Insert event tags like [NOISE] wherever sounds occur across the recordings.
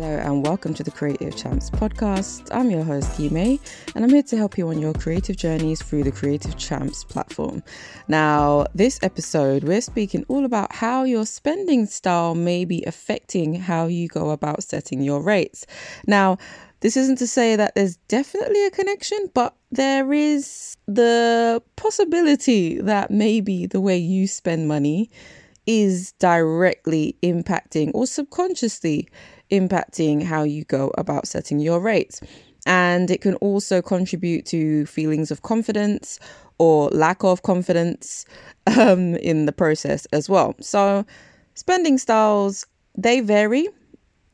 Hello and welcome to the Creative Champs podcast. I'm your host, Maye, and I'm here to help you on your creative journeys through the Creative Champs platform. Now, this episode, we're speaking all about how your spending style may be affecting how you go about setting your rates. Now, this isn't to say that there's definitely a connection, but there is the possibility that maybe the way you spend money is directly impacting or subconsciously impacting how you go about setting your rates. And it can also contribute to feelings of confidence or lack of confidence [LAUGHS] um, in the process as well. So, spending styles, they vary.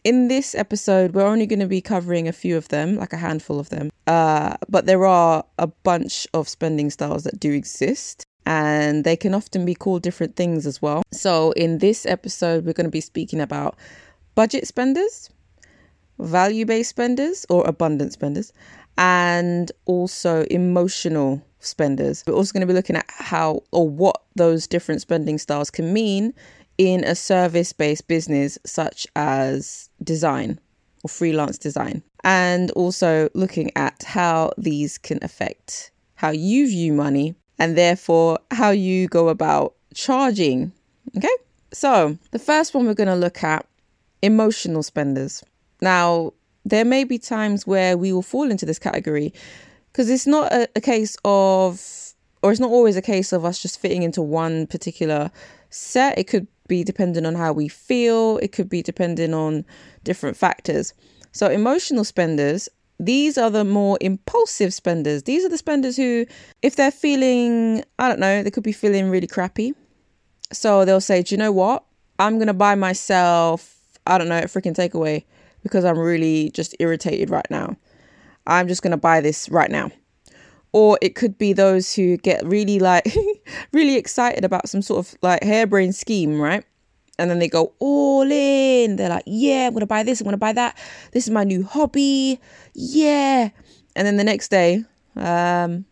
In this episode, we're only going to be covering a few of them, like a handful of them. Uh, but there are a bunch of spending styles that do exist and they can often be called different things as well. So, in this episode, we're going to be speaking about budget spenders, value based spenders or abundant spenders, and also emotional spenders. We're also going to be looking at how or what those different spending styles can mean in a service based business such as design or freelance design, and also looking at how these can affect how you view money and therefore how you go about charging. Okay, so the first one we're going to look at emotional spenders. Now, there may be times where we will fall into this category because it's not a, a, case of, or it's not always a case of us just fitting into one particular set. It could be dependent on how we feel, it could be depending on different factors. So, emotional spenders, these are the more impulsive spenders. These are the spenders who, if they're feeling, I don't know, they could be feeling really crappy. So they'll say, Do you know what? I'm going to buy myself I don't know, freaking takeaway because I'm really just irritated right now. I'm just going to buy this right now. Or it could be those who get really like, [LAUGHS] really excited about some sort of like harebrained scheme, right? And then they go all in. They're like, yeah, I'm going to buy this. I'm going to buy that. This is my new hobby. Yeah. And then the next day, um,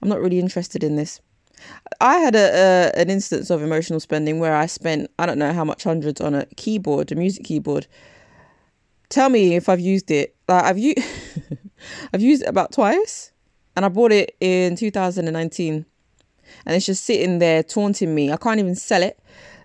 I'm not really interested in this. I had a, a, an instance of emotional spending where I spent I don't know how much hundreds on a keyboard, a music keyboard. Tell me if I've used it. Like I've used [LAUGHS] I've used it about twice, and I bought it in 2019, and it's just sitting there taunting me. I can't even sell it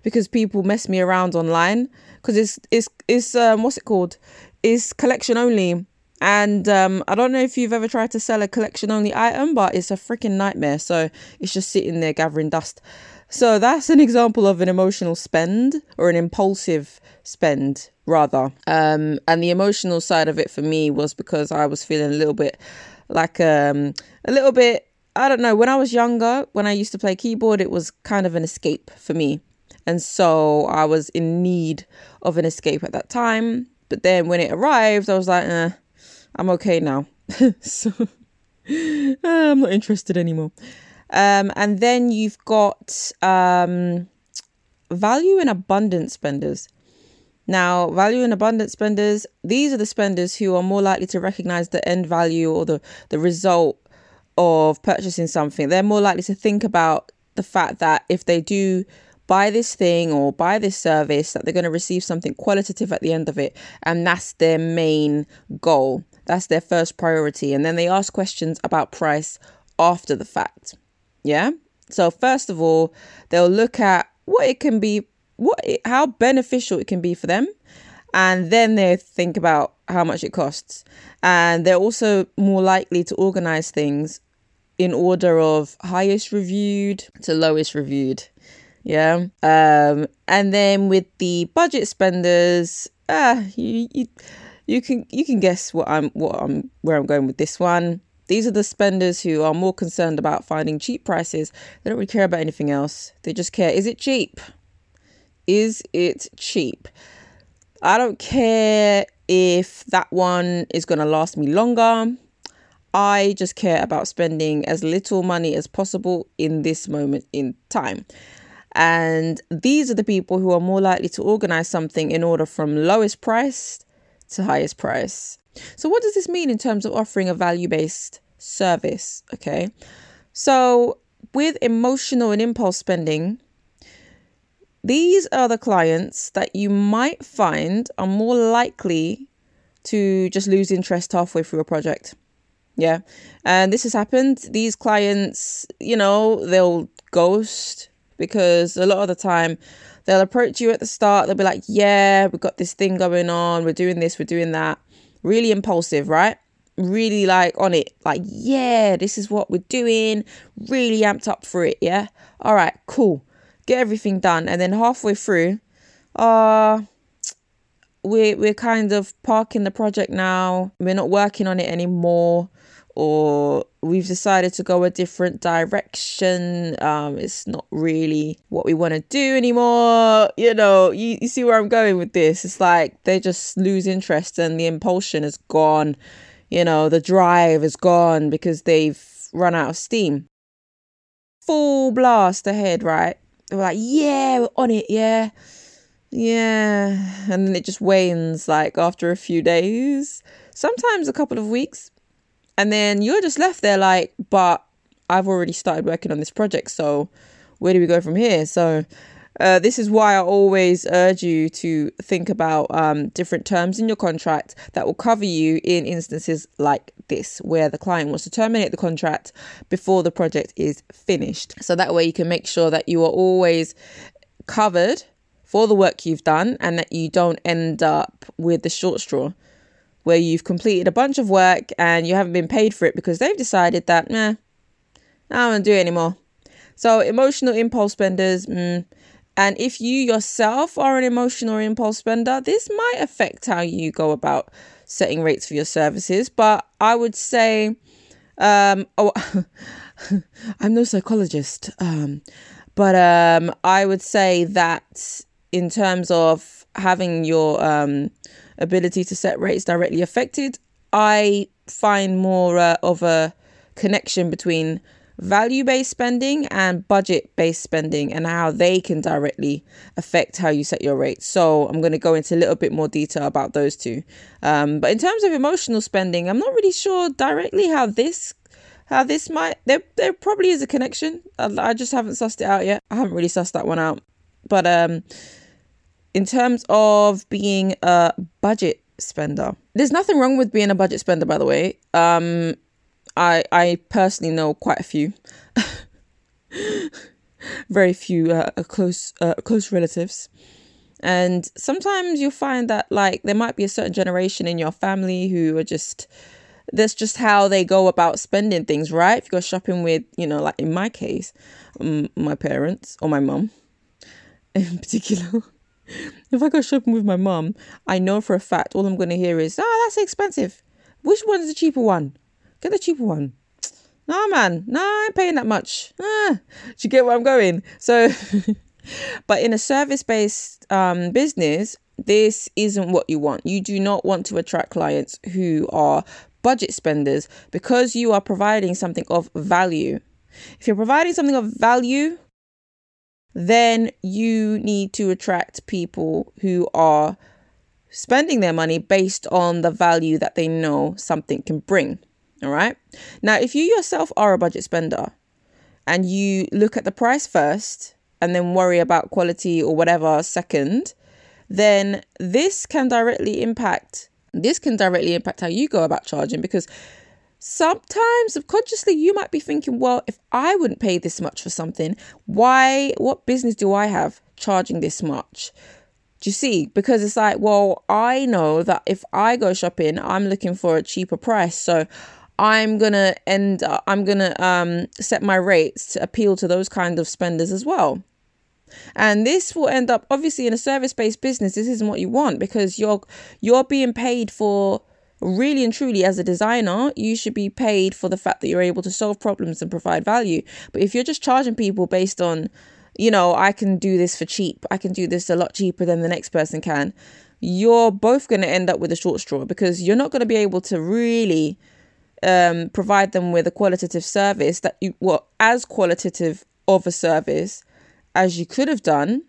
because people mess me around online because it's it's it's um what's it called? It's collection only and um, I don't know if you've ever tried to sell a collection only item, but it's a freaking nightmare. So it's just sitting there gathering dust. So that's an example of an emotional spend or an impulsive spend, rather. Um, and the emotional side of it for me was because I was feeling a little bit like um, a little bit. I don't know. When I was younger, when I used to play keyboard, it was kind of an escape for me. And so I was in need of an escape at that time. But then when it arrived, I was like, eh, I'm okay now. [LAUGHS] so I'm not interested anymore. Um, and then you've got um, value and abundance spenders. Now, value and abundance spenders, these are the spenders who are more likely to recognize the end value or the, the result of purchasing something. They're more likely to think about the fact that if they do buy this thing or buy this service, that they're going to receive something qualitative at the end of it. And that's their main goal. That's their first priority. And then they ask questions about price after the fact. Yeah. So, first of all, they'll look at what it can be, what it, how beneficial it can be for them. And then they think about how much it costs. And they're also more likely to organize things in order of highest reviewed to lowest reviewed. Yeah. Um, and then with the budget spenders, ah, you, you you can you can guess what I'm what I'm where I'm going with this one. These are the spenders who are more concerned about finding cheap prices. They don't really care about anything else. They just care is it cheap? Is it cheap? I don't care if that one is going to last me longer. I just care about spending as little money as possible in this moment in time. And these are the people who are more likely to organize something in order from lowest price to highest price. So, what does this mean in terms of offering a value based service? Okay. So, with emotional and impulse spending, these are the clients that you might find are more likely to just lose interest halfway through a project. Yeah. And this has happened. These clients, you know, they'll ghost because a lot of the time they'll approach you at the start. They'll be like, yeah, we've got this thing going on. We're doing this, we're doing that. Really impulsive, right? Really like on it. Like, yeah, this is what we're doing. Really amped up for it. Yeah. All right, cool. Get everything done. And then halfway through, uh, we're, we're kind of parking the project now. We're not working on it anymore or we've decided to go a different direction. Um, it's not really what we want to do anymore. You know, you, you see where I'm going with this. It's like they just lose interest and the impulsion is gone. You know, the drive is gone because they've run out of steam. Full blast ahead, right? They're like, yeah, we're on it, yeah. Yeah. And then it just wanes like after a few days, sometimes a couple of weeks and then you're just left there like, but I've already started working on this project. So where do we go from here? So uh, this is why I always urge you to think about um, different terms in your contract that will cover you in instances like this, where the client wants to terminate the contract before the project is finished. So that way you can make sure that you are always covered for the work you've done and that you don't end up with the short straw where you've completed a bunch of work and you haven't been paid for it because they've decided that, nah, I don't want to do it anymore. So, emotional impulse spenders, mm, and if you yourself are an emotional impulse spender, this might affect how you go about setting rates for your services. But I would say, um, [LAUGHS] oh, I'm no psychologist, um, but um, I would say that in terms of having your um, ability to set rates directly affected, I find more uh, of a connection between value based spending and budget based spending and how they can directly affect how you set your rates. So, I'm going to go into a little bit more detail about those two. Um, but in terms of emotional spending, I'm not really sure directly how this. How this might there there probably is a connection. I, I just haven't sussed it out yet. I haven't really sussed that one out. But um in terms of being a budget spender, there's nothing wrong with being a budget spender, by the way. Um, I I personally know quite a few, [LAUGHS] very few uh, close uh, close relatives, and sometimes you'll find that like there might be a certain generation in your family who are just that's just how they go about spending things, right? If you go shopping with, you know, like in my case, my parents or my mum in [LAUGHS] particular [LAUGHS] if I go shopping with my mom, I know for a fact all I'm going to hear is, "Ah, oh, that's expensive. Which one's the cheaper one? Get the cheaper one." [TSK] No, man, no, I ain't paying that much. Ah, [LAUGHS] do you get where I'm going? So, [LAUGHS] but in a service based um, business, this isn't what you want. You do not want to attract clients who are budget spenders because you are providing something of value. If you're providing something of value, then you need to attract people who are spending their money based on the value that they know something can bring. All right. Now, if you yourself are a budget spender and you look at the price first and then worry about quality or whatever second, then this can directly impact this can directly impact how you go about charging because sometimes subconsciously you might be thinking, well, if I wouldn't pay this much for something, why, what business do I have charging this much? Do you see? Because it's like, well, I know that if I go shopping, I'm looking for a cheaper price. So I'm gonna end I'm gonna um set my rates to appeal to those kind of spenders as well. And this will end up obviously in a service-based business, this isn't what you want because you're you're being paid for really and truly as a designer you should be paid for the fact that you're able to solve problems and provide value. But if you're just charging people based on you know i can do this for cheap i can do this a lot cheaper than the next person can you're both going to end up with a short straw because you're not going to be able to really um, provide them with a qualitative service that you well as qualitative of a service as you could have done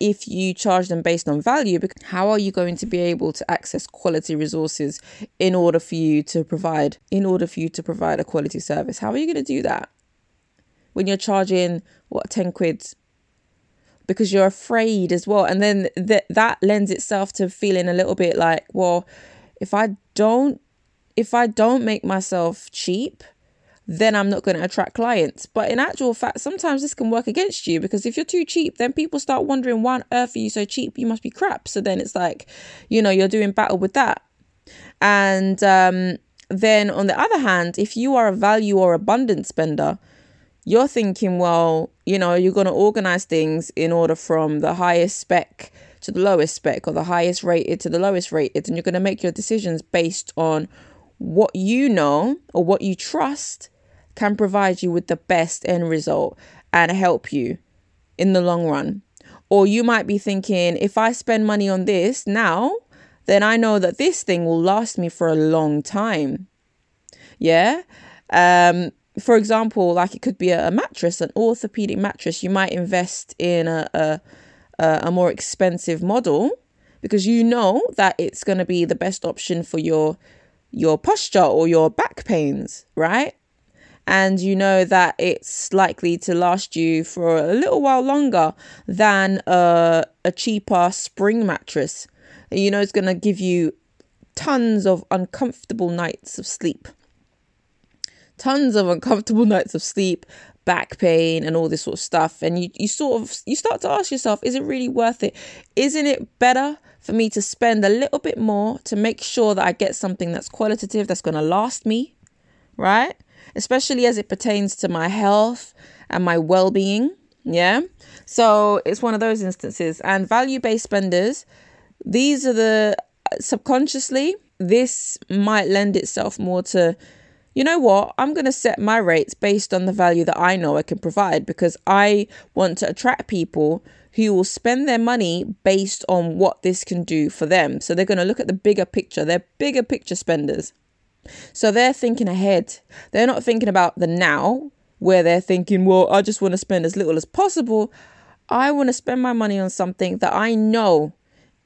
if you charge them based on value how are you going to be able to access quality resources in order for you to provide in order for you to provide a quality service? How are you going to do that when you're charging what 10 quid? Because you're afraid as well and then that that lends itself to feeling a little bit like well if I don't if I don't make myself cheap, then I'm not going to attract clients. But in actual fact, sometimes this can work against you because if you're too cheap, then people start wondering why on earth are you so cheap? You must be crap. So then it's like, you know, you're doing battle with that. And um, then on the other hand, if you are a value or abundant spender, you're thinking, well, you know, you're going to organize things in order from the highest spec to the lowest spec or the highest rated to the lowest rated. And you're going to make your decisions based on what you know or what you trust can provide you with the best end result and help you in the long run. Or you might be thinking, if I spend money on this now, then I know that this thing will last me for a long time. Yeah. Um, for example, like it could be a, mattress, an orthopedic mattress. You might invest in a, a, a more expensive model because you know that it's going to be the best option for your your posture or your back pains, right? And you know that it's likely to last you for a little while longer than a, a cheaper spring mattress. You know, it's going to give you tons of uncomfortable nights of sleep. Tons of uncomfortable [LAUGHS] nights of sleep, back pain and all this sort of stuff and you, you sort of you start to ask yourself is it really worth it isn't it better for me to spend a little bit more to make sure that i get something that's qualitative that's going to last me right especially as it pertains to my health and my well-being yeah so it's one of those instances and value-based spenders these are the subconsciously this might lend itself more to you know what? I'm going to set my rates based on the value that I know I can provide because I want to attract people who will spend their money based on what this can do for them. So they're going to look at the bigger picture. They're bigger picture spenders. So they're thinking ahead. They're not thinking about the now, where they're thinking, well, I just want to spend as little as possible. I want to spend my money on something that I know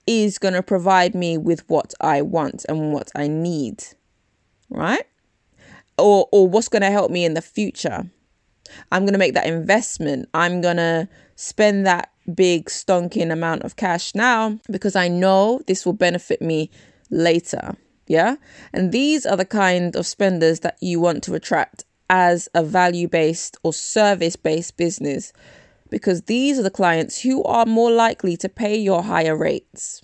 is going to provide me with what I want and what I need. Right? or or what's going to help me in the future i'm going to make that investment i'm going to spend that big stonking amount of cash now because i know this will benefit me later yeah? And these are the kind of spenders that you want to attract as a value based or service based business because these are the clients who are more likely to pay your higher rates.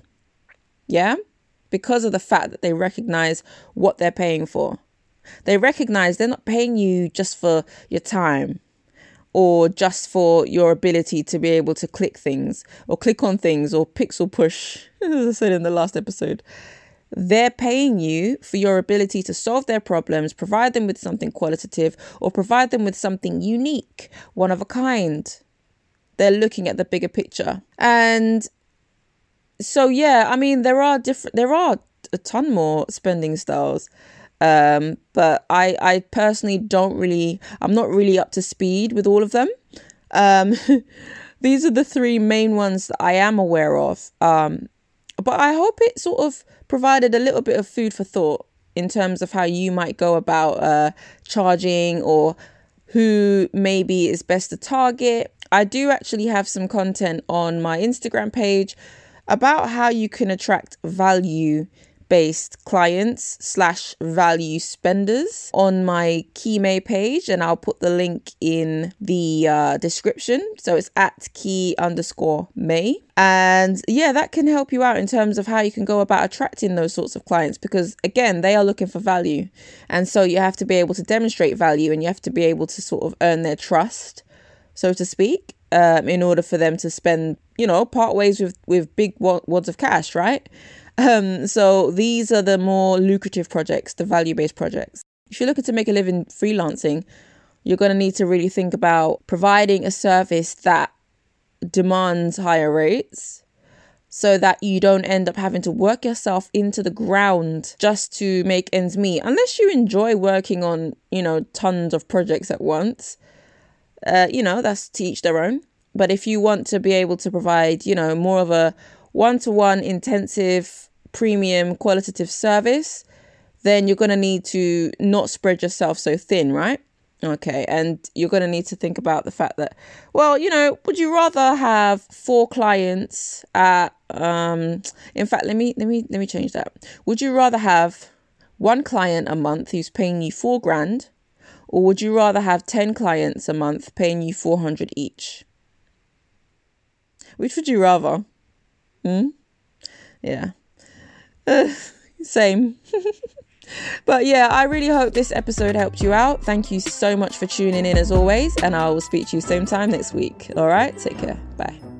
Yeah? Because of the fact that they recognize what they're paying for. They recognize they're not paying you just for your time or just for your ability to be able to click things or click on things or pixel push, [LAUGHS] as I said in the last episode. They're paying you for your ability to solve their problems, provide them with something qualitative, or provide them with something unique, one of a kind. They're looking at the bigger picture. And so, yeah, I mean, there are different, there are a ton more spending styles. Um, but I, I personally don't really, I'm not really up to speed with all of them. Um, [LAUGHS] these are the three main ones that I am aware of. Um, but I hope it sort of provided a little bit of food for thought in terms of how you might go about uh, charging or who maybe is best to target. I do actually have some content on my Instagram page about how you can attract value based clients slash value spenders on my Kei page, and I'll put the link in the uh, description. So it's at kei underscore maye. And yeah, that can help you out in terms of how you can go about attracting those sorts of clients because, again, they are looking for value. And so you have to be able to demonstrate value and you have to be able to sort of earn their trust, so to speak, um, in order for them to spend, you know, part ways with, with big wads of cash, right? Um, so these are the more lucrative projects, the value based projects. If you're looking to make a living freelancing, you're going to need to really think about providing a service that demands higher rates so that you don't end up having to work yourself into the ground just to make ends meet unless you enjoy working on you know tons of projects at once uh, you know that's to each their own but if you want to be able to provide you know more of a one to one intensive premium qualitative service, then you're going to need to not spread yourself so thin, right? Okay, and you're going to need to think about the fact that, well, you know, would you rather have four clients at, um, in fact, let me let me let me change that. Would you rather have one client a month who's paying you four grand, or would you rather have ten clients a month paying you four hundred each? Which would you rather? Hmm. Yeah. Uh, same. [LAUGHS] But yeah, I really hope this episode helped you out. Thank you so much for tuning in as always, and I will speak to you same time next week. All right, take care. Bye.